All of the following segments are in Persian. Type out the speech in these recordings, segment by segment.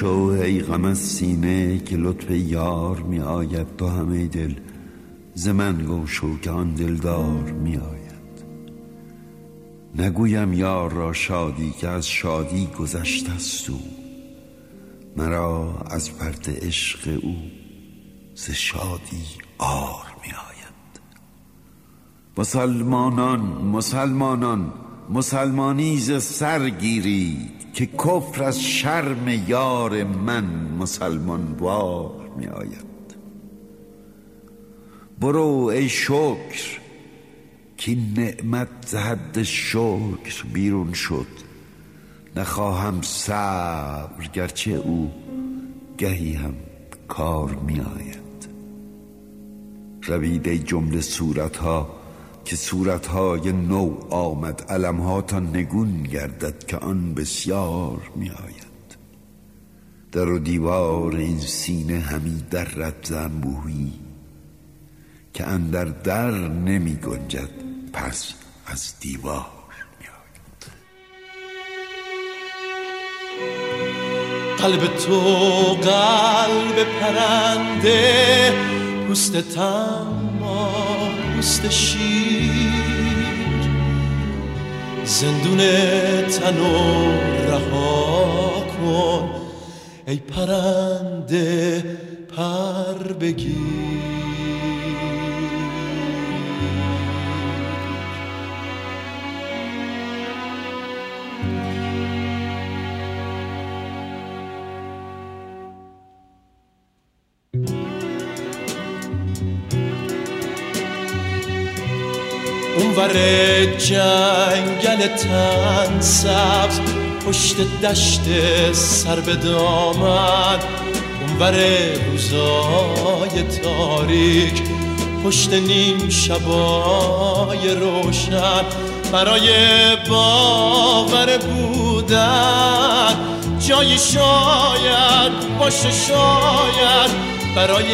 شو ای غم از سینه که لطف یار می آید تو همه دل ز من گو شو که آن دلدار می آید. نگویم یار را شادی که از شادی گذشته است او مرا از پرت عشق او ز شادی آر می آید. مسلمانان مسلمانان مسلمانی ز سر گیرید. که کفر از شرم یار من مسلمان وار می آید برو ای شکر که نعمت زهد شکر بیرون شد. نخواهم صبر گرچه او گهی هم کار می آید روید جمله صورت ها که صورتهای نو آمد علمها تا نگون گردد که آن بسیار می آید در و دیوار این سینه همی در رد زنبوهی که اندر در نمی گنجد پس از دیوار قلب تو قلب پرنده پوست تمام پوست شیر. زندون تنو رها کن ای پرنده پر بگیر. اونور جنگل تن سبز پشت دشت سر به دامن. اونور روزای تاریک پشت نیم شبای روشن. برای باور بودن جایی شاید باشه شاید. برای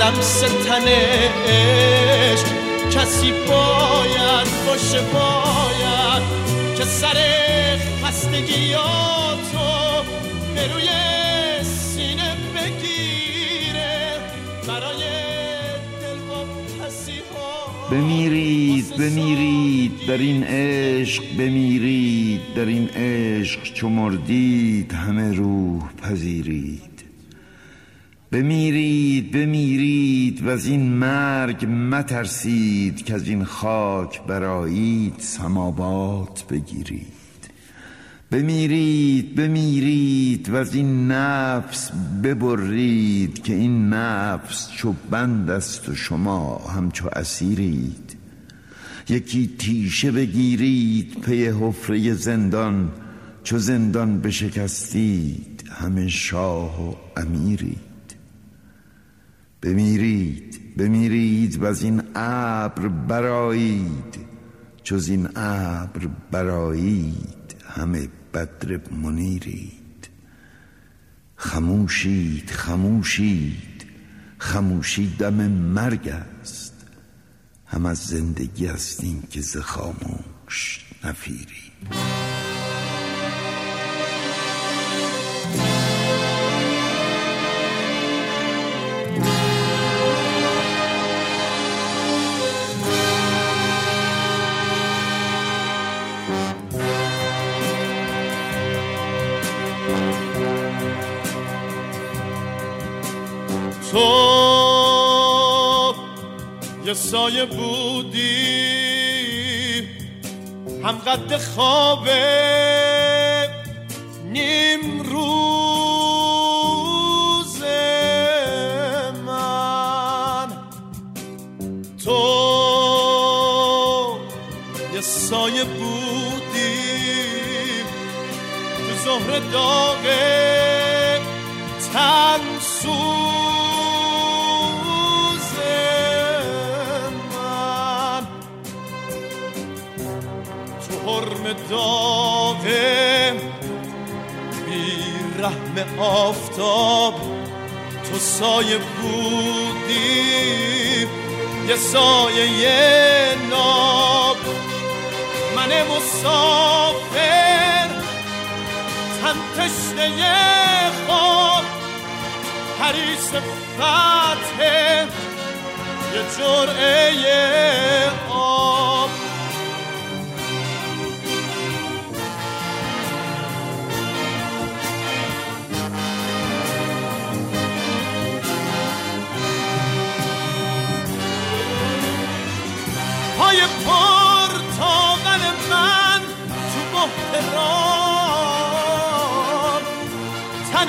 لمس تنش کسی باید باشه باید که سر خستگیاتو به روی سینه بگیره. برای دل ها بمیرید بمیرید در این عشق بمیرید در این عشق چو مردید همه روح پذیرید. بمیرید بمیرید و از این مرگ مترسید که از این خاک برایید سماوات بگیرید. بمیرید بمیرید و از این نفس ببرید که این نفس چو بند است و شما همچو اسیرید. یکی تیشه بگیرید پی حفره زندان چو زندان بشکستید همه شاه و امیرید. بمیرید بمیرید و از این ابر برایید جز این ابر برایید همه بدر منیرید. خموشید خموشید خموشی دم مرگ است. هم از زندگی هستیم که ز خاموش نفیرید یه سایه بودی. هم قد خواب نیم روز من. تو یه سایه بودی. تو ظهر داغ آفتاب تو سایه بودی یه سایه ناب. من مسافر تن تشنه خواب حریص فتح یه جرعه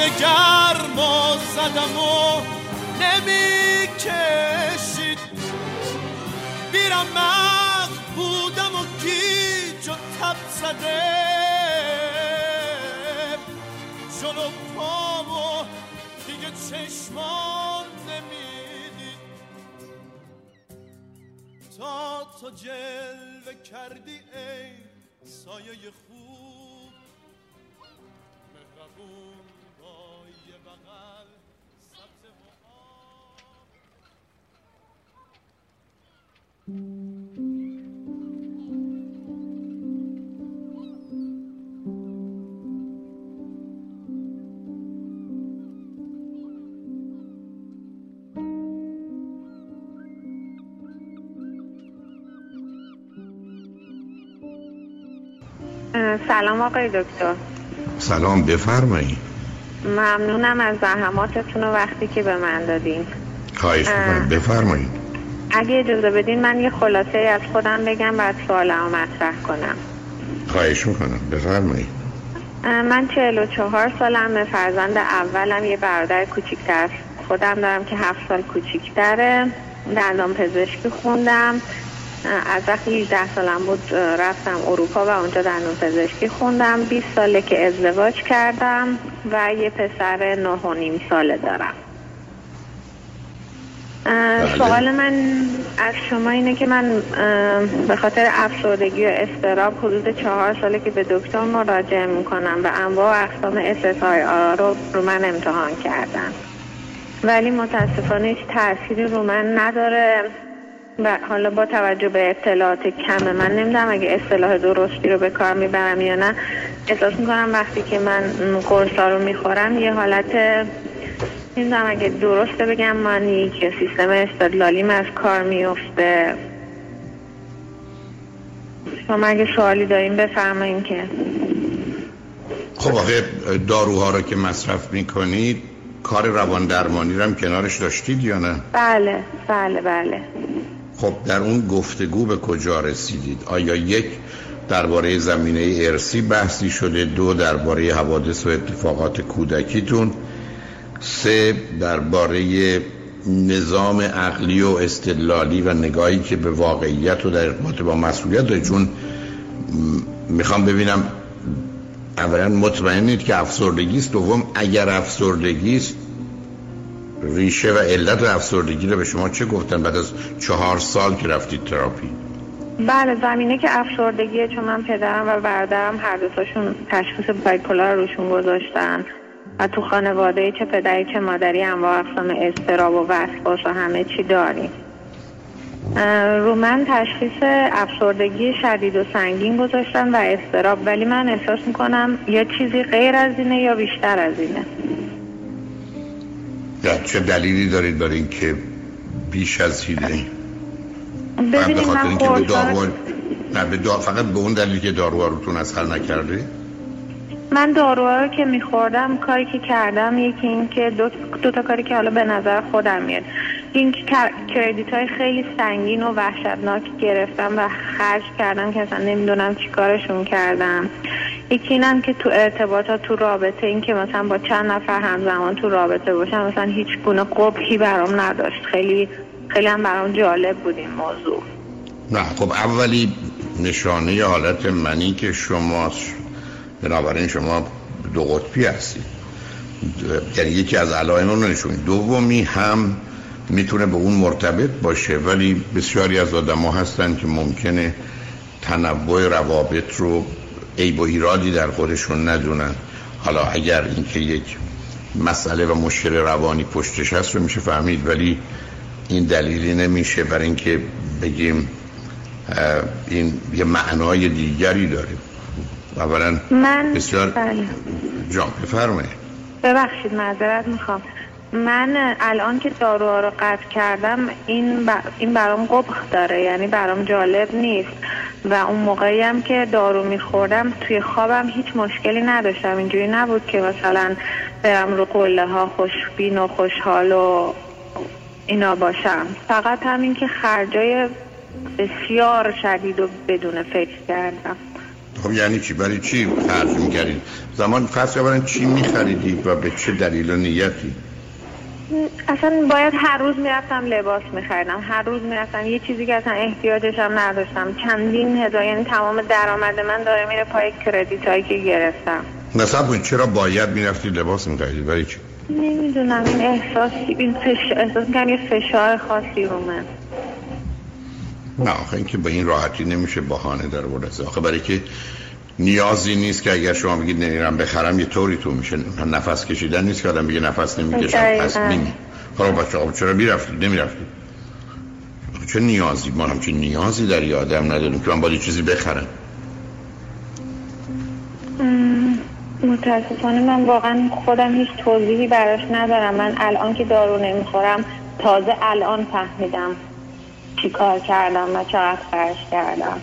گرم و زدم و نمی کشید بیرم بودم و گیج و تب زده. جلو پام و دیگه چشمان نمی‌دید. تا تو جلوه کردی ای سایه خوب. مهربون. بغل سبز و آب سلام آقای دکتر. سلام بفرمایید. ممنونم از زحماتتون و وقتی که به من دادین. خواهش می‌کنم. بفرمایید. اگه اجازه بدین من یه خلاصه از خودم بگم بعد سوالمو مطرح کنم. خواهش می‌کنم. بفرمایید. من 44 سالم فرزند اولم یه برادر کوچیکتر. خودم دارم که هفت سال کوچیکتره. دندان پزشکی خوندم. از وقتی 18 سالم بود رفتم اروپا و اونجا دندان پزشکی خوندم. 20 ساله که ازدواج کردم و یه پسر نه و نیم ساله دارم. بله. سوال من از شما اینه که من به خاطر افسردگی و استراب حدود چهار ساله که به دکتر مراجعه می‌کنم و انواع و اقسام SSIR رو رو من امتحان کردم. ولی متاسفانه هیچ تأثیری رو من نداره. و حالا با توجه به اطلاعات کم من نمی‌دونم اگه اصطلاح درستی رو به کار می‌برم یا نه احساس می‌کنم وقتی که من قرصا رو می‌خورم یه حالت نمی‌دونم اگه درسته بگم من یک سیستم استدلالیم از کار میفته شما اگه سوالی داریم بفرمایین که. خب آخه داروها رو که مصرف می‌کنید کار روان درمانی رو هم کنارش داشتید یا نه؟ بله بله بله. خب در اون گفتگو به کجا رسیدید؟ آیا یک درباره زمینه ارسی بحثی شده دو درباره حوادث و اتفاقات کودکیتون سه درباره نظام عقلی و استدلالی و نگاهی که به واقعیت و در ارتباط با مسئولیت داره چون می‌خوام ببینم اولا مطمئنید که افسردگی است دوم اگر افسردگی ریشه و علت افسردگی رو به شما چه گفتن بعد از چهار سال که رفتید تراپی؟ بله زمینه که افسردگیه چون من پدرم و برادرم هر دوتاشون تشخیص بایپولار روشون گذاشتن. و تو خانواده چه پدری چه مادری انواع اقسام استراب و وسواس و همه چی داریم. رو من تشخیص افسردگی شدید و سنگین گذاشتن و استراب. ولی من احساس می‌کنم یا چیزی غیر از اینه یا بیشتر از اینه. یا چه دلیلی دارید برای اینکه بیش از فقط به ببینید خاطر من اینکه به قرصا دارو نه به دار... فقط به اون دلیل که داروها روتون اثر نکرده؟ من داروها رو که میخوردم کاری که کردم یکی این که دو, دو تا کاری که حالا به نظر خودم میاد. این که کر- کردیت های خیلی سنگین و وحشتناک گرفتم و خرج کردم که اصلا نمی‌دونم چی کارشون کردم. یکی اینم که تو ارتباطات تو رابطه این که مثلا با چند نفر همزمان تو رابطه باشم مثلا هیچ گونه قبحی برام نداشت. خیلی خیلی هم برام جالب بود این موضوع. نه خب اولی نشانه حالت منی که شماست بنابراین شما دو قطبی هستید. یعنی یکی از علائم رو نشونید دومی هم می‌تونه به اون مرتبط باشه ولی بسیاری از آدم ها هستن که ممکنه تنوع روابط رو عیب و ایرادی در خودشون ندونن. حالا اگر اینکه یک مسئله و مشکل روانی پشتش هست رو میشه فهمید ولی این دلیلی نمیشه برای اینکه بگیم این یه معنای دیگری داره. اولا من بسیار بله. جان بفرمایید. ببخشید معذرت می‌خوام. من الان که داروها رو قطع کردم این, این برام قبخ داره یعنی برام جالب نیست. و اون موقعی هم که دارو میخوردم توی خوابم هیچ مشکلی نداشتم. اینجوری نبود که مثلا برم رو قله ها خوشبین و خوشحال و اینا باشم. فقط همین که خرجای بسیار شدید و بدون فکر کردم. خب یعنی چی؟ برای چی خرج می‌کردید زمان فصل اولا چی میخریدی و به چه دلیل و نیتی؟ اصلا باید هر روز می‌رفتم لباس میخریدم هر روز می‌رفتم یه چیزی که اصلا احتیاجشم نداشتم. چندین هزار یعنی تمام درآمد من داره میره پای کردیت هایی که گرفتم. نصب چرا باید می‌رفتی لباس میخریدی؟ برای چی؟ نمی‌دونم این احساسی این فش... احساس کنم یه فشار خاصی رو من. نه آخه اینکه به این راحتی نمیشه بهانه در ورد آخه برای که نیازی نیست که اگر شما بگید نمیرم بخرم یه طوری تو میشه. نفس کشیدن نیست که آدم بگه نفس نمی‌کشم. پس میمی خب بچه خب چرا می‌رفتی؟ نمی‌رفتی. چه نیازی؟ ما هم چه نیازی در یه آدم نداریم که من باید چیزی بخرم. متاسفانه من واقعا خودم هیچ توضیحی براش ندارم. من الان که دارو نمی‌خورم تازه الان فهمیدم چی کار کردم و چقدر خرش کردم.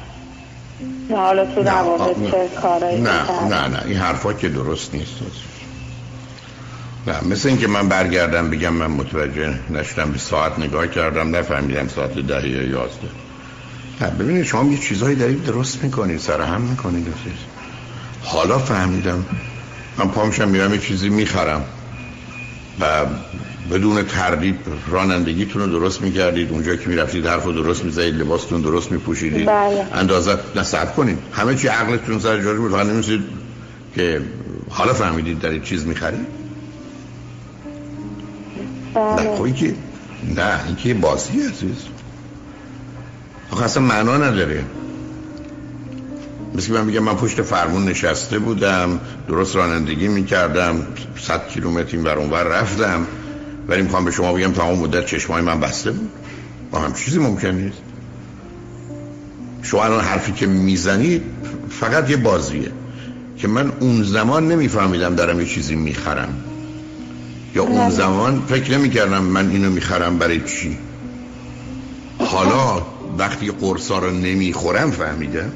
حالا تو روابط چه کارایی نه نه نه. این حرفا که درست نیست. نه مثل اینکه من برگردم بگم من متوجه نشدم به ساعت نگاه کردم نفهمیدم ساعت ده یا یازده. نه ببینید شما یه چیزهایی دارید درست می‌کنید سر هم می‌کنید. حالا فهمیدم. من پامشم میرم یه چیزی می‌خرم. و بدون تردید رانندگیتون رو درست می‌کردید. اونجا که می‌رفتید حرف رو درست می‌زدید لباستون درست میپوشیدید. بله. اندازت نصب کنید. همه چی عقلتون سر جاری بود. فقط که حالا فهمیدید در چیز می‌خرید؟ بله. نه خب که نه این که بازی عزیز. آخه اصلا معنا نداره. مثل من بگم من پشت فرمون نشسته بودم درست رانندگی می‌کردم صد کیلومتر این اونور رفتم. ولی می‌خوام به شما بگم تمام مدت چشمای من بسته بود. با هم چیزی ممکن نیست. شما الان حرفی که می‌زنید فقط یه بازیه که من اون زمان نمیفهمیدم دارم یه چیزی می‌خرم. یا اون بله. زمان فکر نمی‌کردم من اینو می‌خرم برای چی. حالا وقتی قرصا رو نمی‌خورم فهمیدم.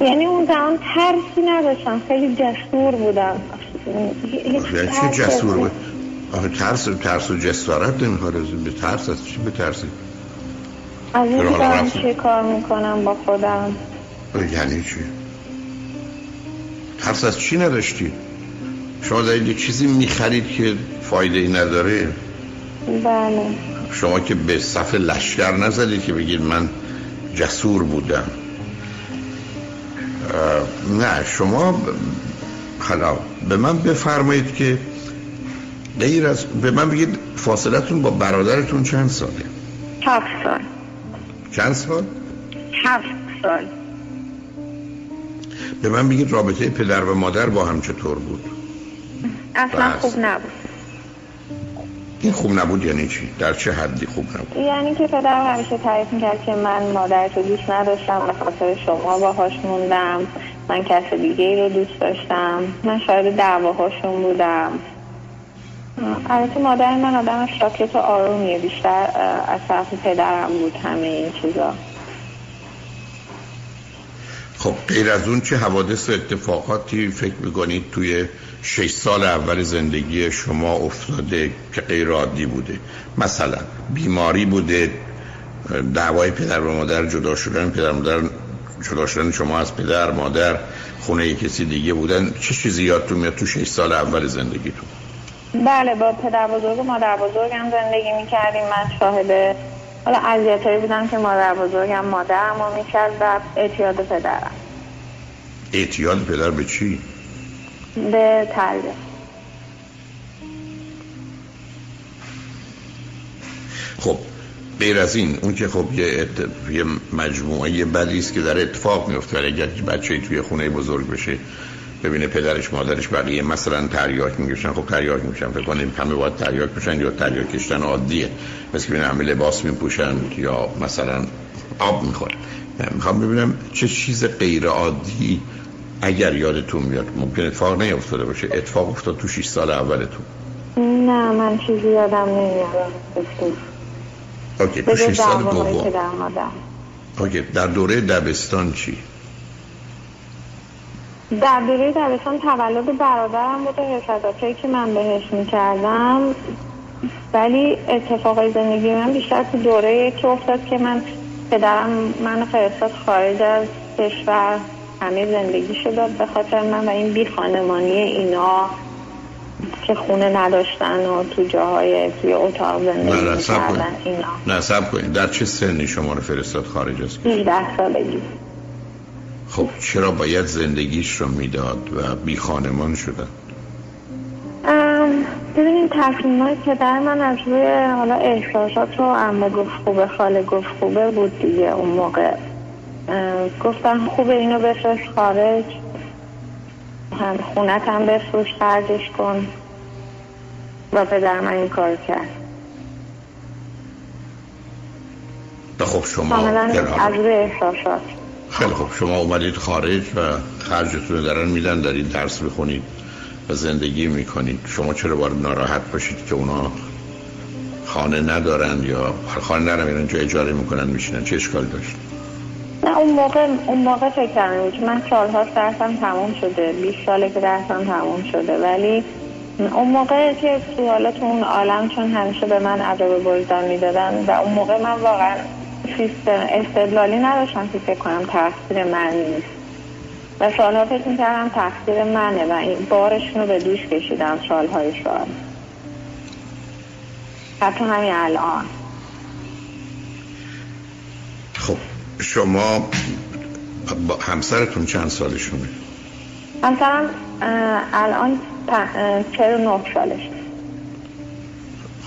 یعنی اون زمان ترسی نداشتم. خیلی جسور بودم. یعنی چه جسور بود؟ آخه ترس ترس و جسارت نمی‌خواد به ترس از چی؟ به ترسی. از این دارم چه کار می‌کنم با خودم؟ یعنی چی؟ ترس از چی نداشتی؟ شما دارید یه چیزی می‌خرید که فایده ای نداره؟ بله. شما که به صف لشکر نزدید که بگید من جسور بودم. نه شما حالا به من بفرمایید که غیر از به من بگید فاصلتون با برادرتون چند ساله؟ هفت سال. چند سال؟ هفت سال. به من بگید رابطه پدر و مادر با هم چطور بود؟ اصلا خوب نبود. این خوب نبود یعنی چی؟ در چه حدی خوب نبود؟ یعنی که پدر همیشه تعریف می‌کرد که من مادر رو دوست نداشتم به خاطر شما باهاش موندم من کس دیگه ای رو دوست داشتم من شاید دعواهاشون بودم البته مادر من آدم شاکت و آرومیه بیشتر از طرف پدرم بود همه این چیزا خب غیر از اون چه حوادث و اتفاقاتی فکر می‌کنید توی شش سال اول زندگی شما افتاده که غیر عادی بوده. مثلا بیماری بوده دعوای پدر و مادر جدا شدن پدر مادر جدا شدن شما از پدر مادر خونه کسی دیگه بودن. چه چیزی یادتون میاد تو شش سال اول زندگیتون؟ بله با پدر بزرگ و مادر بزرگم زندگی می‌کردیم. من شاهد حالا عذیت بودم که مادر بزرگم مادرم رو می‌کرد و اعتیاد پدرم. اعتیاد پدر به چی؟ به تربیت. خب غیر از این اون که خب یه. یه مجموعه بدی است که در اتفاق میفته اگر بچه توی خونه بزرگ بشه ببینه پدرش مادرش بقیه مثلا تریاک میگشن خب تریاک میشن فکر کنیم همه باید تریاک میشن یا تریاک کشتن عادیه. مثل که همه لباس میپوشن یا مثلا آب می‌خورن می‌خوام ببینم چه چیز غیر عادی اگر یادتون میاد ممکن اتفاق نیفتاده باشه اتفاق افتاد تو 6 سال اولتون. نه من چیزی یادم نمیاد. اوکی تو به شش جز سال دعوامایی که دوم اوکی در دوره دبستان چی؟ در دوره دبستان تولد برادرم بوده حساداتی که من بهش می‌کردم. ولی اتفاقای زندگی من بیشتر تو دوره که افتاد که من پدرم من فرستاد خارج از کشور. همه زندگی شد به خاطر من و این بی خانمانی اینا که خونه نداشتن و تو جاهای توی اتاق زندگی کنید. اینا. نه سب کنید. در چه سنی شما رو فرستاد خارج از کشور؟ 18 سالگی. خب چرا باید زندگیش رو می‌داد و بی خانمان شدن ببینید تصمیمات پدر من از روی حالا احساسات رو عمه گفت خوبه خاله گفت خوبه بود دیگه اون موقع. گفتم خوبه اینو بفرست خارج. هم خونت هم بفروش خرجش کن. و پدر من این کار کرد. خب شما از روی احساسات. خیلی خب شما اومدید خارج و خرجتون رو دارن میدن دارید درس بخونید و زندگی می‌کنید. شما چرا باید ناراحت باشید که اونا خانه ندارن یا خانه ندارن جای اجاره می‌کنن میشینن؟ چه اشکال داشت؟ نه اون موقع اون موقع فکر کردم بود. من سالها درسم تموم شده 20 ساله که درسم تموم شده ولی اون موقع که تو اون عالم چون همیشه به من عذاب وجدان می‌دادن و اون موقع من واقعا سیستم استدلالی نداشتم که فکر کنم تقصیر من نیست و سالها فکر می‌کردم تقصیر منه و این بارشون رو به دوش کشیدم سالهای سال حتی همین الان خب شما با همسرتون چند سالشونه؟ همسرم الان و نه سالش.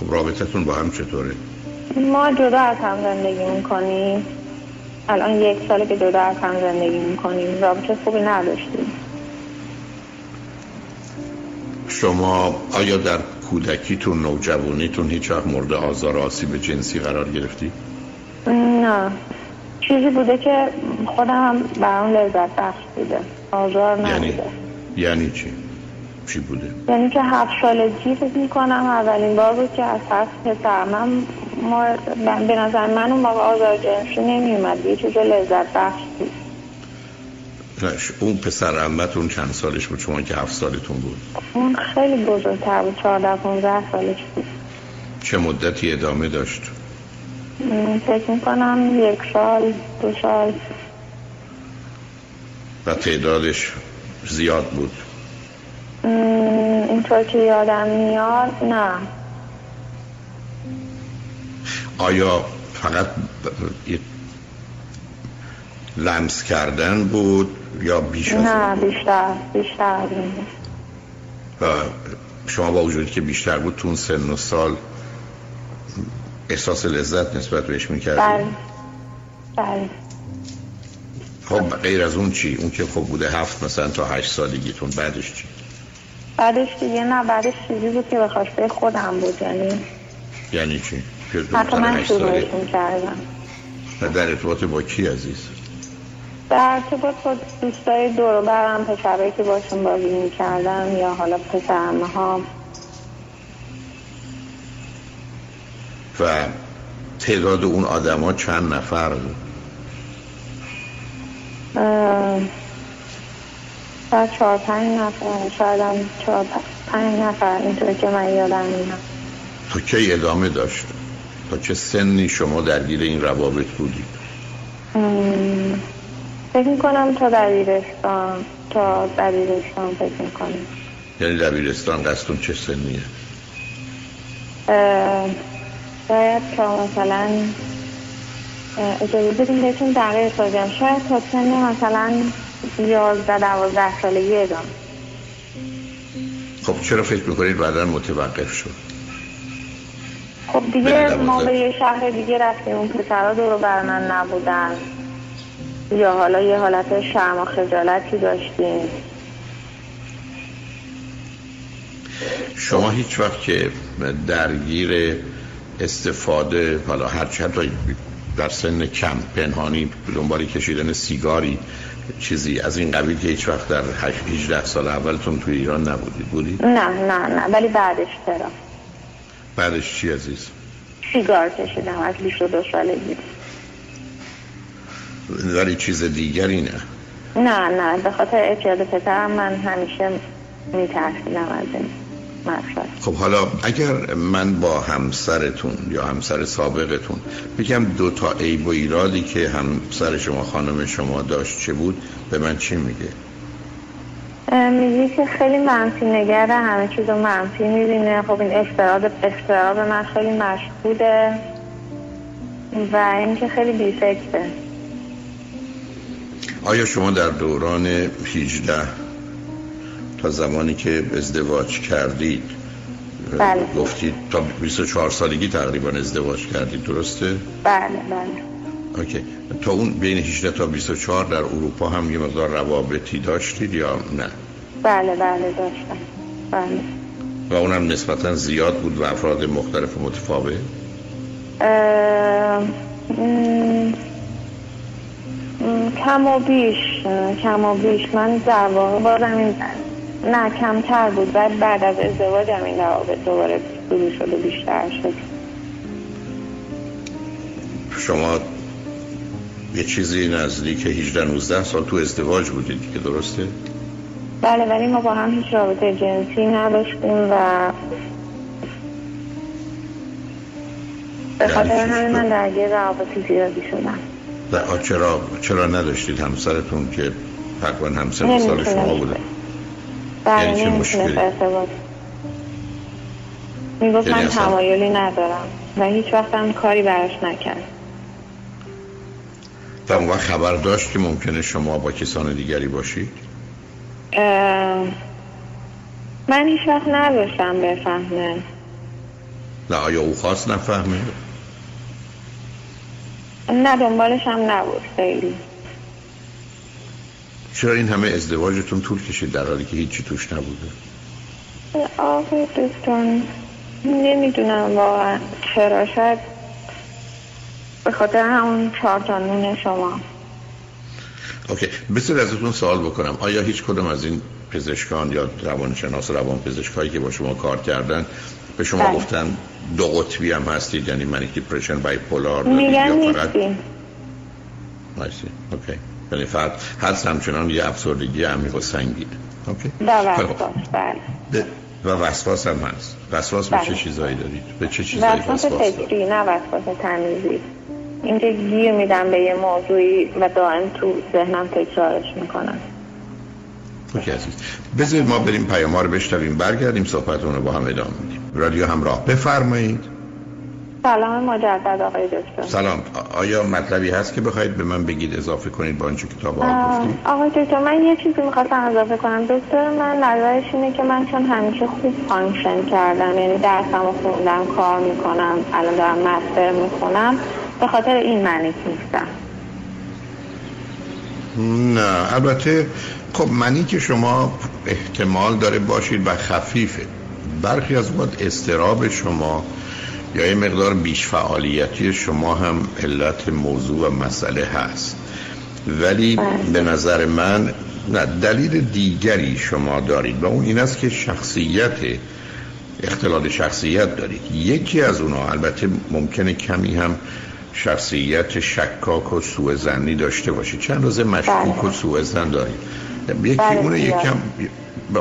خب رابطتون با هم چطوره؟ ما جدا از هم زندگی می‌کنیم. الان یک ساله که جدا از هم زندگی می‌کنیم. رابطه خوبی نداشتیم. شما آیا در کودکیتون نوجوانیتون هیچ وقت مورد آزار و آسیب جنسی قرار گرفتی؟ نه. چیزی بوده که خودم هم برام لذت بخش بوده. آزار یعنی یعنی چی؟ چی بوده؟ یعنی که هفت سالگی فکر می‌کنم. اولین بار بود که از طرف پسر من ما به نظر من اون موقع آزار جنسی نمیومد یه چیز لذت بخش بود. اون پسر عمتون چند سالش بود؟ شما که هفت سالتون بود. اون خیلی بزرگتر بود. چهارده پونزده سالش بود. چه مدتی ادامه داشت؟ م، فکر می‌کنم یک سال دو سال و تعدادش زیاد بود اینطور که یادم میاد نه آیا فقط لمس کردن بود یا بیش از نه؟ بیشتر بیشتر بود. و شما با وجودی که بیشتر بود تو اون سن و سال احساس لذت نسبت بهش بله می‌کردی؟ بله. خب غیر از اون چی؟ اون که خب بوده هفت مثلا تا هشت سالگیتون بعدش چی؟ بعدش دیگه نه بعدش چیزی بود که به خواسته خودم بود یعنی یعنی چی؟ حتی من شروعش می‌کردم و در ارتباط با کی عزیز؟ در ارتباط با دوستای دور برم پسرایی که باشون بازی می‌کردم یا حالا پسرمه ها و تعداد اون آدما چند نفر؟ بود شاید چهار پنج نفر شاید هم چهار پنج نفر اینطور که من یادم میاد. تا کی ادامه داشت؟ تا چه سنی شما درگیر این روابط بودید فکر می‌کنم تا دبیرستان تا دبیرستان فکر می‌کنم. یعنی دبیرستان قصدون چه سنیه؟ شاید تا مثلا اجازه بدیم بهتون دقیق توضیحم شاید تا سن مثلا یازده دوازده سالگی ادامه. خب چرا فکر می‌کنید بعدا متوقف شد؟ خب دیگه. ما به یه شهر دیگه رفتیم. اون پسرها دور بر من نبودن. یا حالا یه حالت شرم و خجالتی داشتیم. شما هیچ وقت که درگیر استفاده حالا هر حتی در سن کم پنهانی دنبال کشیدن سیگاری چیزی. از این قبیل که هیچ وقت در 18 سال اولتون توی ایران نبودید. بودید؟ نه نه نه. ولی بعدش چرا بعدش چی عزیز؟ سیگار کشیدم. از 22 سالگی. ولی چیز دیگری نه؟ نه نه. به خاطر اعتیاد پدرم من همیشه میترسیدم از این. مقصد خب حالا اگر من با همسرتون یا همسر سابقتون بگم دو تا عیب و ایرادی که همسر شما خانم شما داشت چه بود به من چی میگه؟ میگی که خیلی منفی نگره همه چیز رو منفی می‌بینه. خب این استراب استراب من خیلی مشهوده و اینکه خیلی بیفکته آیا شما در دوران 18 تا زمانی که ازدواج کردید. بله. گفتید تا 24 سالگی تقریبا ازدواج کردید درسته؟ بله بله. اوکی. تا اون بین 18 تا 24 در اروپا هم یه مقدار روابطی داشتید یا نه؟ بله بله داشتم. بله. و اونم نسبتا زیاد بود و افراد مختلف و متفاوت؟ اه، م، م، کم و بیش کم و بیش. من در واقع بازم این نه کمتر بود بعد بعد از ازدواجم این روابط دوباره شروع شد و بیشتر شد شما یه چیزی نزدیک 18 19 سال تو ازدواج بودید که درسته؟ بله ولی ما با هم هیچ رابطه جنسی نداشتیم و به یعنی خاطر؟ همین من درگیر روابط زیادی شدم و چرا چرا نداشتید همسرتون که تقریبا همسر سال شما بوده یعنی مشکلی؟ ارتباط می‌گفت من تمایلی ندارم و هیچ وقت هم کاری براش نکرد. و اون وقت خبر داشت که ممکنه شما با کسان دیگری باشید؟ اه، من هیچ وقت نداشتم بفهمه. نه آیا او خواست نفهمه؟ نه دنبالش هم نبود خیلی. چرا این همه ازدواجتون طول کشید در حالی که هیچی توش نبوده؟ آقای دکتر نمی‌دونم واقعا چرا. شاید به خاطر همون چهار شما. اوکی بسید ازتون سوال بکنم. آیا هیچ کدوم از این پزشکان یا روانشناس روان پزشکایی که با شما کار کردن به شما بله. گفتن دو قطبی هم هستید یعنی manic depression bipolar دارید میگن نیستیم. okay یعنی فقط هست همچنان یه افسردگی عمیق و سنگین. خوب. وسواس بله. و وسواس هم هست. وسواس به بله. چه چیزایی دارید؟ به چه چیزایی وسواس وسواس فکری نه وسواس تمیزی. اینکه گیر میدم به یه موضوعی و دائم تو ذهنم تکرارش می‌کنم. بذارید ما بریم پیام رو بشنویم برگردیم صحبتون رو با هم ادامه میدیم رادیو همراه بفرمایید. سلام مجدد آقای دکتر. سلام. آیا مطلبی هست که بخواید به من بگید اضافه کنید به آنچه حال گفتیم؟ آقای دکتر من یه چیزی می‌خواستم اضافه کنم. دکتر من نظرش اینه که من چون همیشه خوب function کردم یعنی درسم رو خوندم کار می‌کنم الان دارم master می‌کنم به خاطر این manic نیستم. نه البته خب منی که شما احتمال داره باشید و خفیفه. برخی از وقت استراب شما یا یه مقدار بیش فعالیتی شما هم علت موضوع و مسئله هست. ولی به نظر من نه دلیل دیگری شما دارید و اون این است که شخصیت اختلال شخصیت دارید. یکی از اونها البته ممکنه کمی هم شخصیت شکاک و سوء ظنی داشته باشید چند روزه مشکوک و سوء ظن دارید یکی بله، اونه زیاد. یکم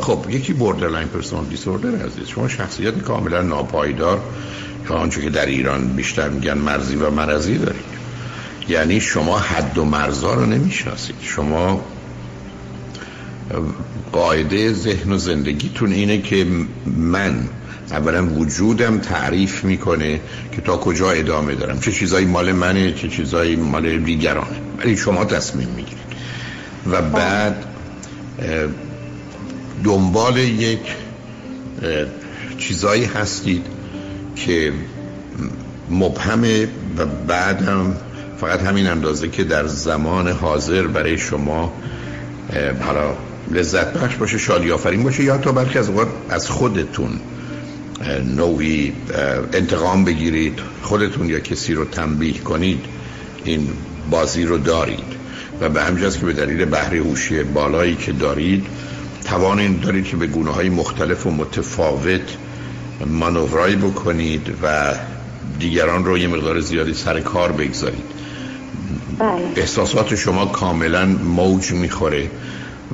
خب یکی borderline personality disorder عزیز. شما شخصیت کاملا ناپایدار یا آنچه که در ایران بیشتر میگن مرزی و مرزی دارید. یعنی شما حد و مرزا رو نمی‌شناسید. شما قاعده ذهن و زندگیتون اینه که من اولا وجودم تعریف می‌کنه که تا کجا ادامه دارم. چه چیزایی مال منه چه چیزایی مال دیگرانه. ولی شما تصمیم می‌گیرید. و بعد اه، دنبال یک چیزایی هستید که مبهمه و بعدم فقط همین اندازه که در زمان حاضر برای شما حالا لذت بخش باشه شادی آفرین باشه یا تا برخی از اوقات از خودتون نوعی انتقام بگیرید خودتون یا کسی رو تنبیه کنید این بازی رو دارید. و به همجاست که به دلیل بهره هوشی بالایی که دارید توان این دارید که به گونه های مختلف و متفاوت مانورایی بکنید و دیگران رو یه مقدار زیادی سر کار بگذارید. بله. احساسات شما کاملا موج می‌خوره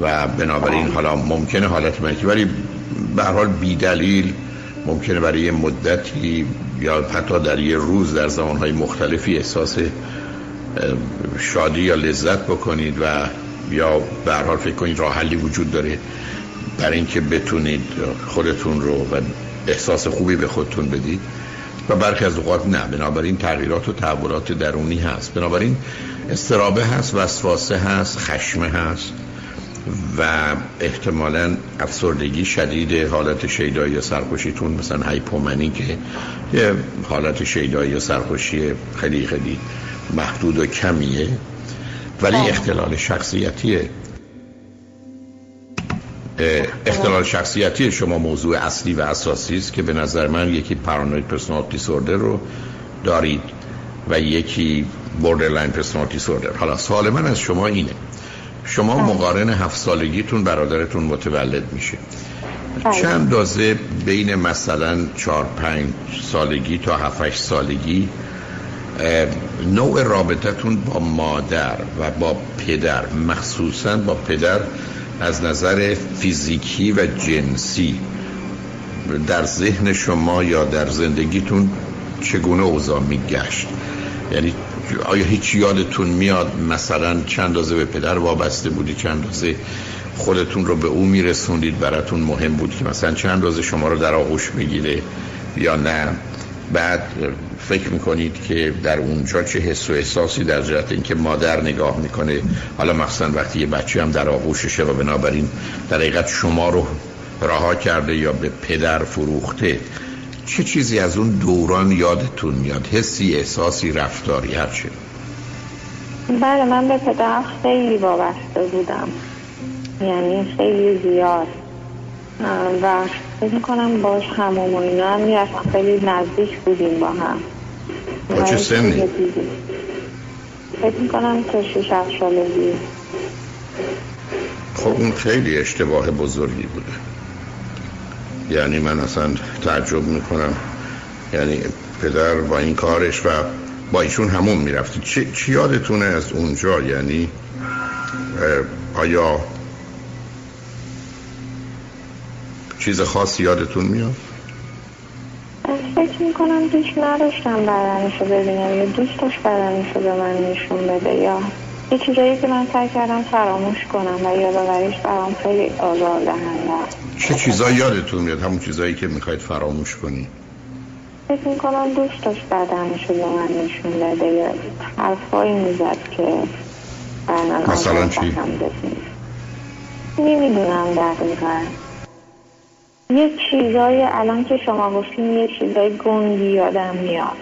و بنابراین حالا ممکنه حالت ملکی ولی به حال بی دلیل ممکنه برای یه مدتی یا حتی در یه روز در زمانهای مختلفی احساس شادی یا لذت بکنید و یا به حال فکر کنید راه حلی وجود داره برای اینکه بتونید خودتون رو و احساس خوبی به خودتون بدید. و برخی از اوقات نه. بنابراین تغییرات و تحولات درونی هست. بنابراین استرابه هست وسواسه هست خشمه هست و احتمالا افسردگی شدید حالت شیدایی سرخوشیتون مثلا هایپومنی که یه حالت شیدایی سرخوشی خیلی خیلی محدود و کمیه ولی اختلال شخصیتیه. اختلال شخصیتی شما موضوع اصلی و اساسی است که به نظر من یکی پارانوید پرسونالیتی دیسوردر رو دارید و یکی borderline personality disorder حالا سوال من از شما اینه. شما مقارن هفت سالگیتون برادرتون متولد میشه. چند اندازه بین مثلا چهار پنج سالگی تا هفت سالگی نوع رابطتون با مادر و با پدر مخصوصا با پدر از نظر فیزیکی و جنسی در ذهن شما یا در زندگیتون چگونه اوضاع میگشت؟ یعنی آیا هیچ یادتون میاد مثلا چند اندازه به پدر وابسته بودی چند اندازه خودتون رو به او میرسوندید براتون مهم بود که مثلا چند اندازه شما رو در آغوش می‌گیره یا نه؟ بعد فکر می‌کنید که در اونجا چه حس و احساسی در جهت اینکه مادر نگاه می‌کنه؟ حالا مخصوصا وقتی یه بچه هم در آغوششه و بنابراین در حقیقت شما رو رها کرده یا به پدر فروخته چه چیزی از اون دوران یادتون میاد؟ حسی احساسی رفتاری هر چه. بله من به پدرم خیلی وابسته بودم. یعنی خیلی زیاد. و فکر می‌کنم باش هموم و اینا هم می‌رفتم خیلی نزدیک بودیم با هم. با چه سنی؟ فکر می‌کنم تا شیش هفت سالگی. خب اون خیلی اشتباه بزرگی بوده. یعنی من اصلا تعجب می‌کنم. یعنی پدر با این کارش و با ایشون همون می‌رفتی چی, چی یادتونه از اونجا؟ یعنی آیا چیز خاصی یادتون میاد؟ فکر می‌کنم دوست نداشتم بدنشو ببینم. یا دوست داشت بدنشو به من نشون بده یا یه چیزایی که من سعی کردم فراموش کنم و یادآوریش برام خیلی آزار دهنده. چه چیزایی یادتون میاد؟ همون چیزایی که می‌خواید فراموش کنی. فکر می‌کنم دوست داشت بدنشو به من نشون بده. یا حرفایی می‌زد که مثلا چی؟ نمی‌دونم دقیقا. یه چیزایی الان که شما گفتین یه چیزای گنگی یادم میاد.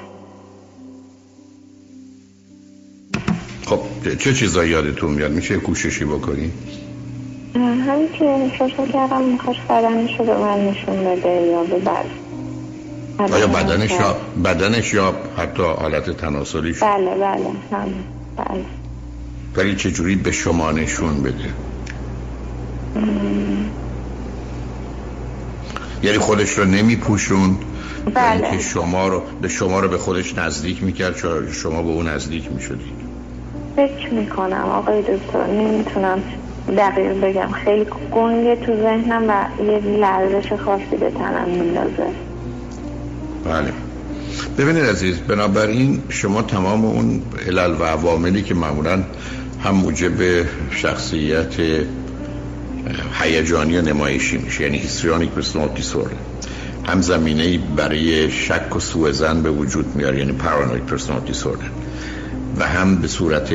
خب چه چیزایی یادتون میاد؟ میشه کوششی بکنی؟ همین که احساس می‌کردم می‌خواست بدنش رو به من نشون بده یا به بعد. آیا بدنش یا بدنش یا حتی حالت تناسلیش بله بله هم بله. ولی چجوری به شما نشون بده؟ یعنی خودش رو نمیپوشون. بله. یعنی که شما رو به شما رو به خودش نزدیک می‌کرد شما به اون نزدیک می‌شدید فکر می‌کنم آقای دکتر نمی‌تونم دقیق بگم. خیلی گنگه تو ذهنم و یه لرزش خاصی به تنم میندازه. بله. ببینید عزیز بنابراین شما تمام اون علل و عواملی که معمولا هم موجب شخصیت هیجانی و نمایشی میشه. یعنی histrionic personality disorder هم زمینه برای شک و سوء ظن به وجود میاره یعنی paranoid personality disorder و هم به صورت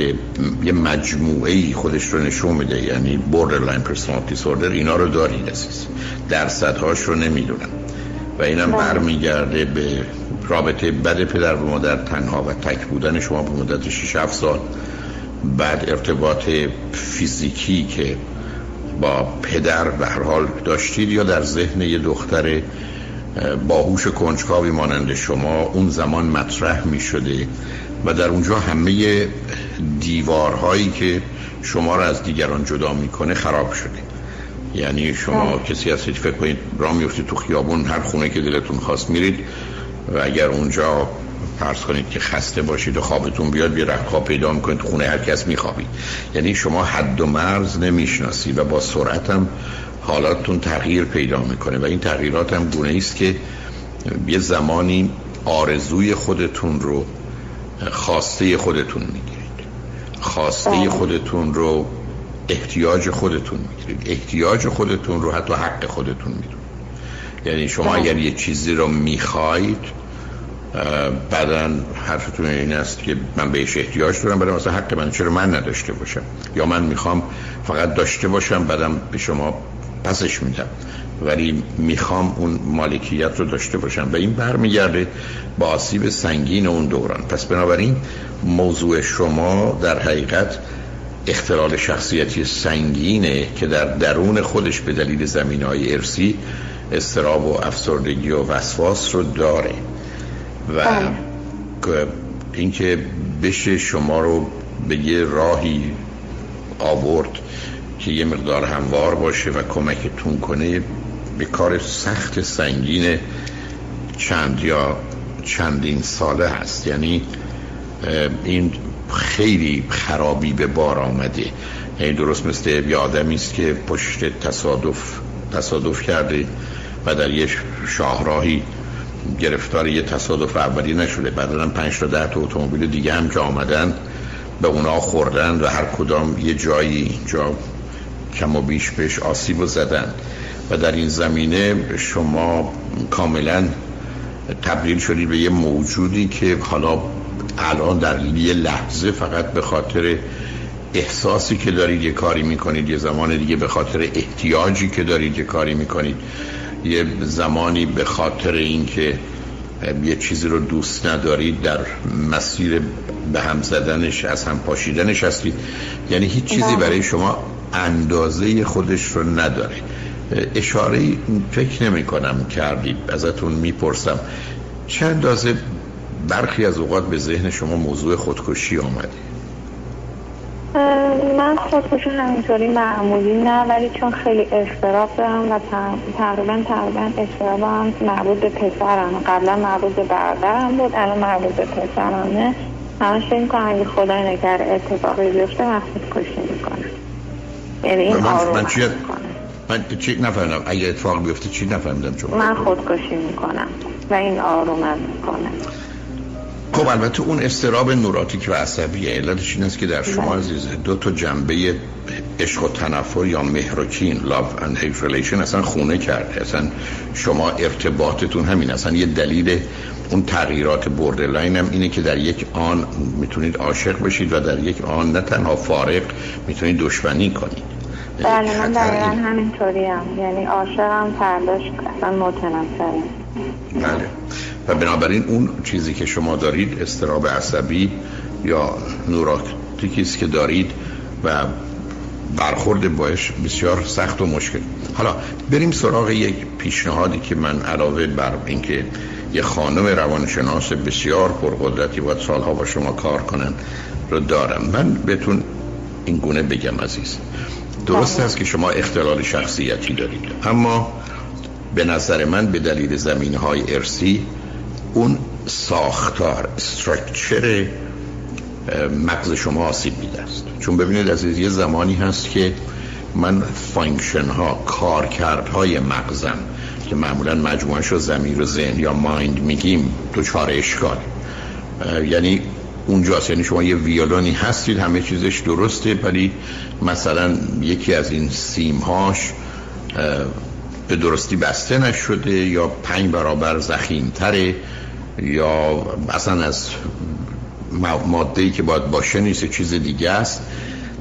یه مجموعه ای خودش رو نشون میده یعنی borderline personality disorder اینا رو دارید عزیز. درصدهاش رو نمی‌دونم. و اینم برمیگرده به رابطه بد پدر و مادر تنها و تک بودن شما به مدت 6 7 سال. بعد ارتباط فیزیکی که با پدر به هر حال داشتید یا در ذهن یه دختر باهوش کنجکاوی مانند شما اون زمان مطرح می شده و در اونجا همه دیوارهایی که شما را از دیگران جدا می‌کنه خراب شده یعنی شما بله. کسی هستید فکر کنید راه میفتید تو خیابون هر خونه که دلتون خواست میرید و اگر اونجا فرض کنید که خسته باشید و خوابتون بیاد یه رخت پیدا می‌کنید تو خونه هر کس میخوابید یعنی شما حد و مرز نمی‌شناسید و با سرعت هم حالاتتون تغییر پیدا می‌کنه و این تغییرات هم گونه است که یه زمانی آرزوی خودتون رو خواسته خودتون می‌گیرید خواسته. خودتون رو احتیاج خودتون می‌گیرید احتیاج خودتون رو حتی حق خودتون می‌دونید یعنی شما. اگر یه چیزی رو می‌خواید بعدا حرفتون این است که من بهش احتیاج دارم برای مثلا حق من چرا من نداشته باشم؟ یا من می‌خوام فقط داشته باشم بعدم به شما پسش میدم ولی می‌خوام اون مالکیت رو داشته باشم. و این برمیگرده با آسیب سنگین اون دوران. پس بنابراین موضوع شما در حقیقت اختلال شخصیتی سنگینه که در درون خودش به دلیل زمین های ارسی استراب و افسردگی و وسواس رو داره. و. که اینکه بشه شما رو به یه راهی آورد که یه مقدار هموار باشه و کمکتون کنه به کار سخت سنگین چند یا چندین ساله هست یعنی این خیلی خرابی به بار آمده یعنی درست مثل یه آدمی است که پشت تصادف تصادف کرده و در یه شاهراهی گرفتار یه تصادف اولی نشده. بعدا پنج تا ده تا اتومبیل دیگه هم که آمدن. به اونا خوردن و هر کدام یه جایی جا کم و بیش بهش آسیب و زدن. و در این زمینه شما کاملا تبدیل شدید به یه موجودی که حالا الان در یه لحظه فقط به خاطر احساسی که دارید یه کاری می‌کنید یه زمان دیگه به خاطر احتیاجی که دارید یه کاری می‌کنید. یه زمانی به خاطر اینکه یه چیزی رو دوست ندارید در مسیر به هم زدنش از هم پاشیدنش هستید یعنی هیچ چیزی بله. برای شما اندازه خودش رو نداره. اشاره فکر نمی کنم کردید ازتون می‌پرسم. چه اندازه برخی از اوقات به ذهن شما موضوع خودکشی آمده؟ من خودکشی همینطوری معمولی نه ولی چون خیلی استراب دارم و تقریبا تقریبا استرابم مربوط به پسرم. قبلا مربوط به برادرم بود الان مربوط به پسرمه. همش فکر می‌کنم اگه خدای نگر اتفاقی بیفته من خودکشی می‌کنم. یعنی این من, آروم من چی من چی نفهمیدم. اگه اتفاق بیفته چی نفهمیدم شما من خودکشی می‌کنم و این آرومم می‌کنه. خب البته اون استراب نوراتیک و عصبی علتش این است که در شما بله. عزیز دو تا جنبه عشق و تنفر یا مهر و کین love and hate relation اصلا خونه کرده. اصلا شما ارتباطتون همین اصلا یه دلیل اون تغییرات borderline هم اینه که در یک آن می‌تونید عاشق بشید و در یک آن نه تنها فارغ می‌تونید دشمنی کنید. بله من دقیقا همینطوری هم یعنی عاشقم فرداش اصلا متنفرم. بله. و بنابراین اون چیزی که شما دارید اضطراب عصبی یا نوراتیکی است که دارید و برخورد باش بسیار سخت و مشکل. حالا بریم سراغ یک پیشنهادی که من علاوه بر اینکه یه خانم روانشناس بسیار پرقدرتی باید سالها با شما کار کنن رو دارم. من بهتون این گونه بگم عزیز. درست بله. است که شما اختلال شخصیتی دارید. اما به نظر من به دلیل زمین های ارسی اون ساختار structure مغز شما آسیب دیده است. چون ببینید از یه زمانی هست که من function ها کارکردهای مغزم که معمولا مجموعش رو ضمیر و ذهن یا mind میگیم دچار اشکال یعنی اونجاست. یعنی شما یه ویولونی هستید همه چیزش درسته ولی مثلا یکی از این سیمهاش اه، به درستی بسته نشده یا پنج برابر زخیمتره. یا اصلا از ماده ای که باید باشه نیست چیز دیگه است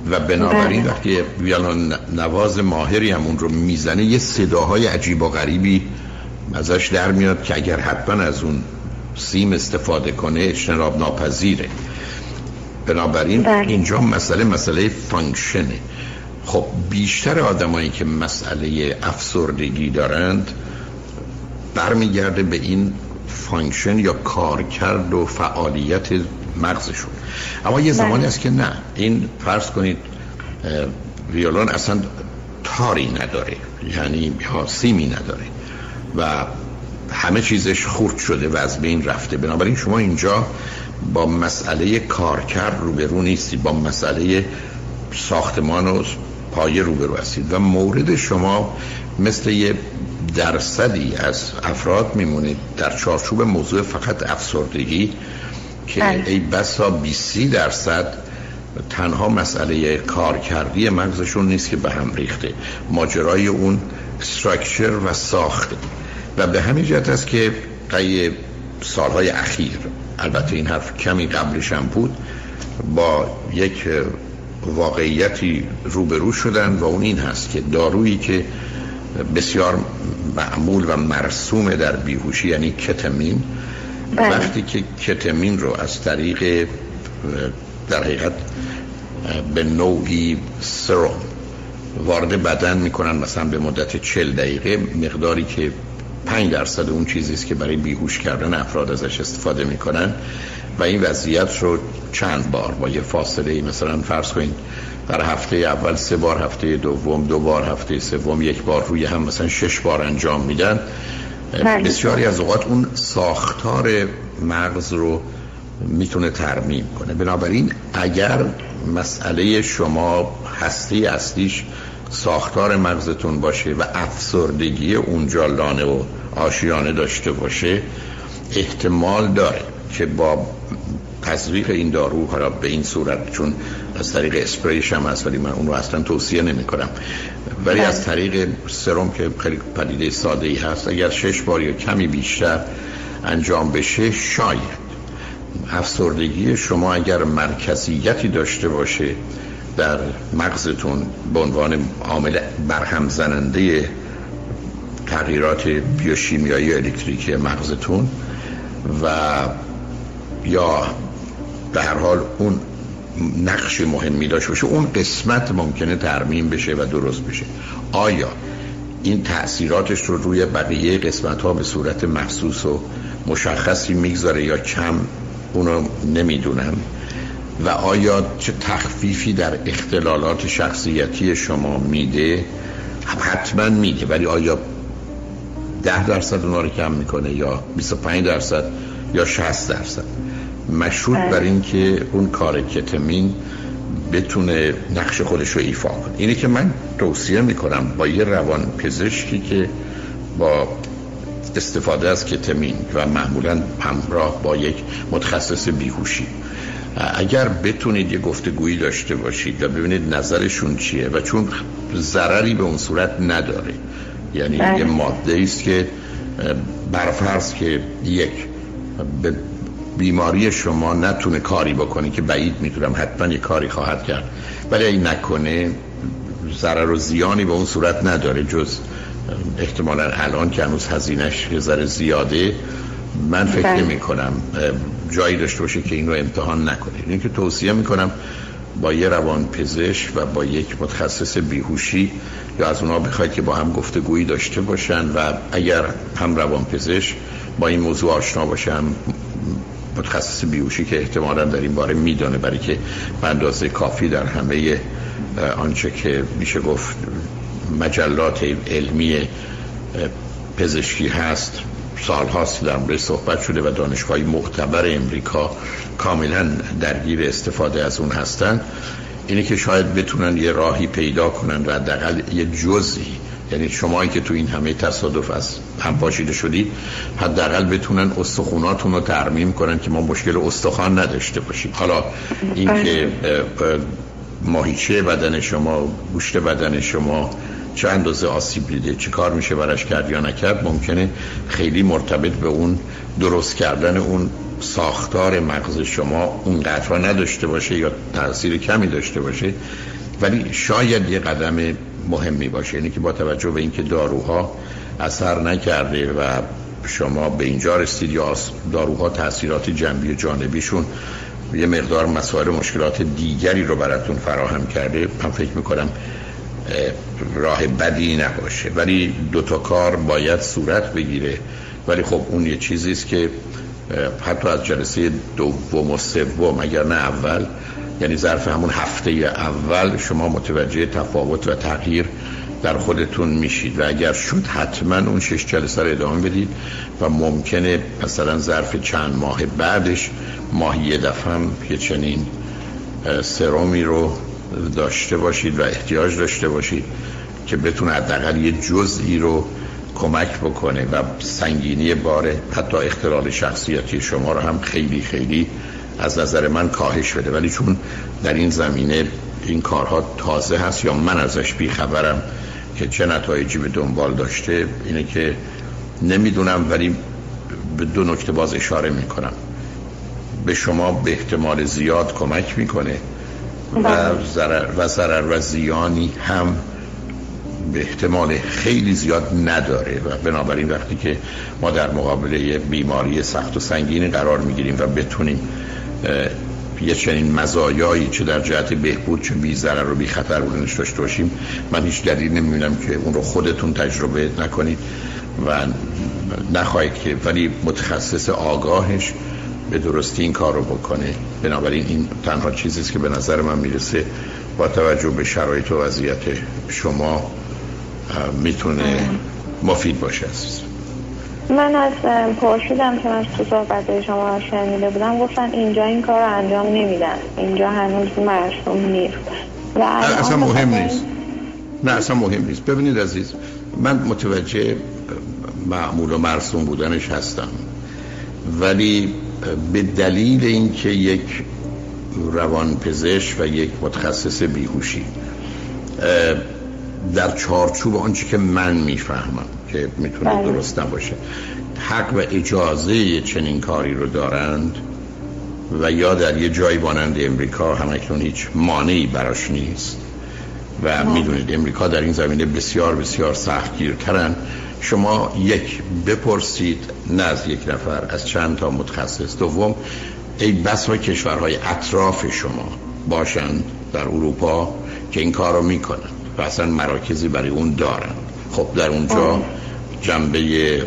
و بنابراین بله. وقتی ویولون نواز ماهری هم اون رو می‌زنه یه صداهای عجیب و غریبی ازش در میاد که اگر حتما از اون سیم استفاده کنه اجتناب ناپذیره بنابراین بله. اینجا مسئله مسئله فانکشنه خب بیشتر آدمایی که مسئله افسردگی دارند برمیگرده به این function یا کارکرد و فعالیت مغزشون. اما یه زمانی بله. است که نه. این فرض کنید ویولون اصلا تاری نداره. یعنی ها سیمی نداره. و همه چیزش خورد شده و از بین رفته. بنابراین شما اینجا با مسئله کارکرد روبرو نیستی. با مسئله ساختمان و پایه روبرو هستید. و مورد شما مثل یه درصدی از افراد میمونید. در چارچوب موضوع فقط افسردگی که بله. ای بسا 20 درصد تنها مسئله کارکردی مغزشون نیست که به هم ریخته. ماجرای اون استراکچر و ساخته. و به همین جهت است که طی سالهای اخیر البته این حرف کمی قبلش هم بود با یک واقعیتی روبرو شدن و اون این هست که دارویی که بسیار معمول و مرسوم در بیهوشی یعنی کتمین بله. وقتی که کتمین رو از طریق در حقیقت به نوعی سرم وارد بدن می‌کنن مثلا به مدت 40 دقیقه مقداری که 5 درصد اون چیزی است که برای بیهوش کردن افراد ازش استفاده می‌کنن. و این وضعیت رو چند بار با یه فاصله ای مثلا فرض کنید در هفته اول سه بار هفته دوم دو بار هفته سوم یک بار روی هم مثلا شش بار انجام میدن. بله. بسیاری از اوقات اون ساختار مغز رو می‌تونه ترمیم کنه. بنابراین اگر مسئله شما هسته اصلیش ساختار مغزتون باشه و افسردگی اونجا لانه و آشیانه داشته باشه احتمال داره که با تزریق این دارو حالا به این صورت چون از طریق اسپریش هم هست ولی من اون رو اصلا توصیه نمی کنم ولی از طریق سرم که خیلی پدیده ساده ای هست اگر شش بار یا کمی بیشتر انجام بشه شاید. افسردگی شما اگر مرکزیتی داشته باشه در مغزتون به عنوان عامل برهم زننده تغییرات بیوشیمیایی الکتریکی مغزتون و یا به هر حال اون نقش مهمی داشته باشه اون قسمت ممکنه ترمیم بشه و درست بشه. آیا این تاثیراتش رو روی بقیه قسمت ها به صورت محسوس و مشخصی می‌گذاره یا کم؟ اونو نمی‌دونم. و آیا چه تخفیفی در اختلالات شخصیتی شما میده حتما میده ولی آیا ده درصد اونا رو کم می‌کنه یا 25 درصد یا 60 درصد مشروط. بر این که اون کار کتمین بتونه نقش خودش رو ایفا کنه اینه که من توصیه می‌کنم با یه روان پزشکی که با استفاده از کتمین و معمولا همراه با یک متخصص بیهوشی اگر بتونید یه گفتگویی داشته باشید و ببینید نظرشون چیه و چون ضرری به اون صورت نداره. یعنی بله. یه ماده است که برفرض که یک به بیماری شما نتونه کاری بکنه که بعید می‌تونم حتما یه کاری خواهد کرد. ولی این نکنه ضرر و زیانی به اون صورت نداره جز احتمالا الان که هنوز هزینش یه ذره زیاده. من فکر بله. نمی کنم جایی داشته باشه که این رو امتحان نکنید این که توصیه می‌کنم با یه روان پزشک و با یک متخصص بیهوشی یا از اونا بخواید که با هم گفتگویی داشته باشن و اگر هم روان پزشک با این موضوع آشنا باشن متخصص بیهوشی که احتمالا در این باره میدانه برای که اندازه کافی در همه آنچه که میشه گفت مجلات علمی پزشکی هست سال هاست در مورد صحبت شده و دانشگاه معتبر امریکا کاملا درگیر استفاده از اون هستن اینه که شاید بتونن یه راهی پیدا کنن و حداقل یه جزئی یعنی شمایی که تو این همه تصادف از هم پاشیده شدید حداقل بتونن استخوناتون رو ترمیم کنن که ما مشکل استخوان نداشته باشیم. حالا اینکه ماهیچه بدن شما گوشت بدن شما چه اندازه آسیب دیده چه کار میشه برش کرد یا نکرد ممکنه خیلی مرتبط به اون درست کردن اون ساختار مغز شما اون قطعا نداشته باشه یا تاثیر کمی داشته باشه. ولی شاید یه قدم مهمی باشه یعنی که با توجه به اینکه داروها اثر نکرده و شما به اینجا رسید یا داروها تاثیرات جنبی جانبیشون یه مقدار مسائل مشکلات دیگری رو براتون فراهم کرده من فکر می‌کنم راه بدی نباشه. ولی دوتا کار باید صورت بگیره. ولی خب اون یه چیزی است که حتی از جلسه دوم و سوم اگر نه اول یعنی ظرف همون هفته اول شما متوجه تفاوت و تغییر در خودتون میشید. و اگر شد حتما اون شش جلسه رو ادامه بدید و ممکنه مثلا ظرف چند ماه بعدش ماهی یه دفعه یه چنین سرومی رو داشته باشید و احتیاج داشته باشید که بتونه حداقل یه جزئی رو کمک بکنه و سنگینی باره حتی اختلال شخصیتی شما رو هم خیلی خیلی از نظر من کاهش بده. ولی چون در این زمینه این کارها تازه هست یا من ازش بیخبرم که چه نتایجی به دنبال داشته اینه که نمی‌دونم ولی به دو نکته باز اشاره می‌کنم. به شما به احتمال زیاد کمک می‌کنه. و بله. ضرر و ضرر و زیانی هم به احتمال خیلی زیاد نداره و بنابراین وقتی که ما در مقابله بیماری سخت و سنگینی قرار می‌گیریم و بتونیم یه چنین مزایایی چه در جهت بهبود چه بی ضرر و بی خطر بودنش داشته باشیم من هیچ دلیل نمی‌بینم که اون رو خودتون تجربه نکنید و نخواهید که ولی متخصص آگاهش به درستی این کار رو بکنه. بنابراین این تنها چیزی است که به نظر من می‌رسه با توجه به شرایط و وضعیت شما می‌تونه مفید باشه عزیز. من از پرسیدم که من تو صحبت شما شنیده بودم گفتن اینجا این کار رو انجام نمیدن. اینجا هنوز مرسوم نیست. و اصلا مهم نیست. نه اصلا مهم نیست. ببینید عزیز من متوجه معمول و مرسوم بودنش هستم. ولی به دلیل اینکه یک روانپزشک و یک متخصص بیهوشی در چارچوب آنچه که من می‌فهمم که می‌تونه بله. درست نباشه. حق و اجازه چنین کاری رو دارند و یا در یه جایی مانند امریکا همکنون هیچ مانعی براش نیست. و می‌دونید امریکا در این زمینه بسیار بسیار سختگیرترن. شما یک بپرسید نه از یک نفر از چند تا متخصص. دوم ای بسا کشورهای اطراف شما باشند در اروپا که این کار رو می‌کنن و اصلا مراکزی برای اون دارن خب در اونجا جنبه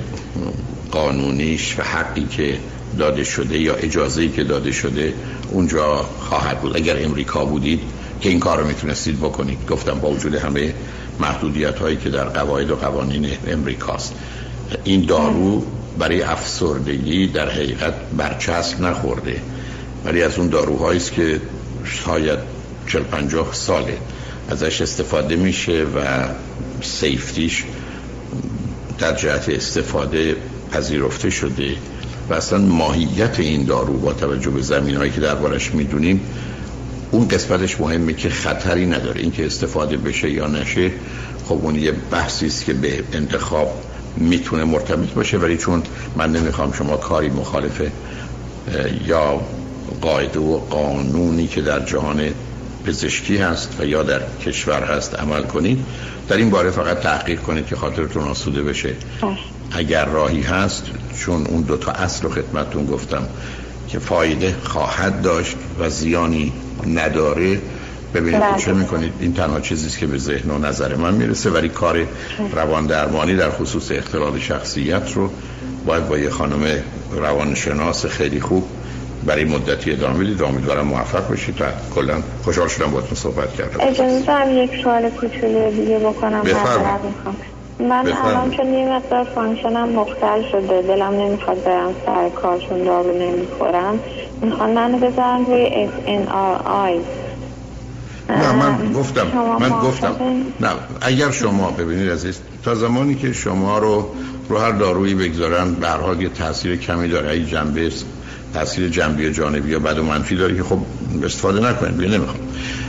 قانونیش و حقی که داده شده یا اجازه‌ای که داده شده اونجا خواهد بود. اگر امریکا بودید که این کار رو می‌تونستید بکنید. گفتم با وجود همه محدودیت هایی که در قواعد و قوانین امریکاست. این دارو برای افسردگی در حقیقت برچسب نخورده ولی از اون داروهایی است که شاید 40 50 ساله ازش استفاده میشه و سیفتیش در جهت استفاده پذیرفته شده و اصلا ماهیت این دارو با توجه به زمین هایی که دربارش می‌دونیم اون قسمتش مهمه که خطری نداره. اینکه استفاده بشه یا نشه خب اون یه بحثی است که به انتخاب می‌تونه مرتبط باشه. ولی چون من نمی‌خوام شما کاری مخالف یا قاعده و قانونی که در جهان پزشکی هست و یا در کشور هست عمل کنید در این باره فقط تحقیق کنید که خاطرتون آسوده بشه. اگر راهی هست چون اون دو تا اصل رو خدمتتون گفتم که فایده خواهد داشت و زیانی نداره. ببینید که بله. چه می‌کنید؟ این تنها چیزی است که به ذهن و نظر من می‌رسه ولی کار روان درمانی در خصوص اختلال شخصیت رو باید با یه خانم روانشناس خیلی خوب برای مدتی ادامه بدید و امیدوارم موفق باشید و کلا خوشحال شدم باهاتون صحبت کردم. اجازه دارم یک سوال کوچولو دیگه بکنم. بفرمایید. من. الان چون یه مقدار فانکشنم مختل شده دلم نمی‌خواد برم سر کار چون دارو نمی‌خورم. می‌خوان منو بذارن روی SNRI نه من گفتم من؟ گفتم. نه اگر شما ببینید عزیز تا زمانی که شما رو رو هر دارویی بگذارن به هر یه تاثیر کمی داره. ای جنبه تاثیر جنبی و جانبی یا بد و منفی داره که خب استفاده نکنید بیا نمی‌خوام.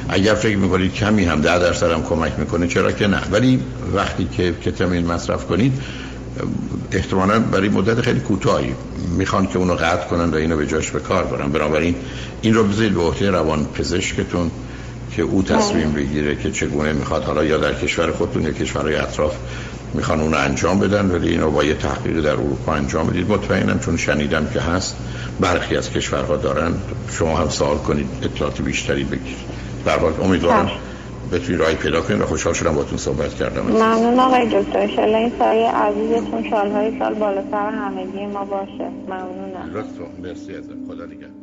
اگر فکر می‌کنید کمی هم ده درصد هم کمک می‌کنه چرا که نه؟ ولی وقتی که کتامین مصرف کنید احتمالا برای مدت خیلی کوتاهی. می‌خوان که اونو قطع کنن و اینو به جاش به کار برن. بنابراین این رو بذارید به عهده روان پزشکتون که او تصمیم بگیره که چگونه می‌خواد. حالا یا در کشور خودتون یا کشورهای اطراف می‌خوان اونو انجام بدن ولی اینو با یه تحقیق در اروپا انجام بدید. مطمئنم چون شنیدم که هست برخی از کشورها دارن. شما هم سوال کنید اطلاعات بیشتری بگیرید. هر حال امیدوارم بله. بتونید راهی پیدا کنید و خوشحال شدم باتون صحبت کردم. ممنون آقای دکتر. انشالله این سایه عزیزتون سالهای سال بالا سر همگی ما باشه. ممنونم. لطفا. مرسی ازم خدا نگهدار.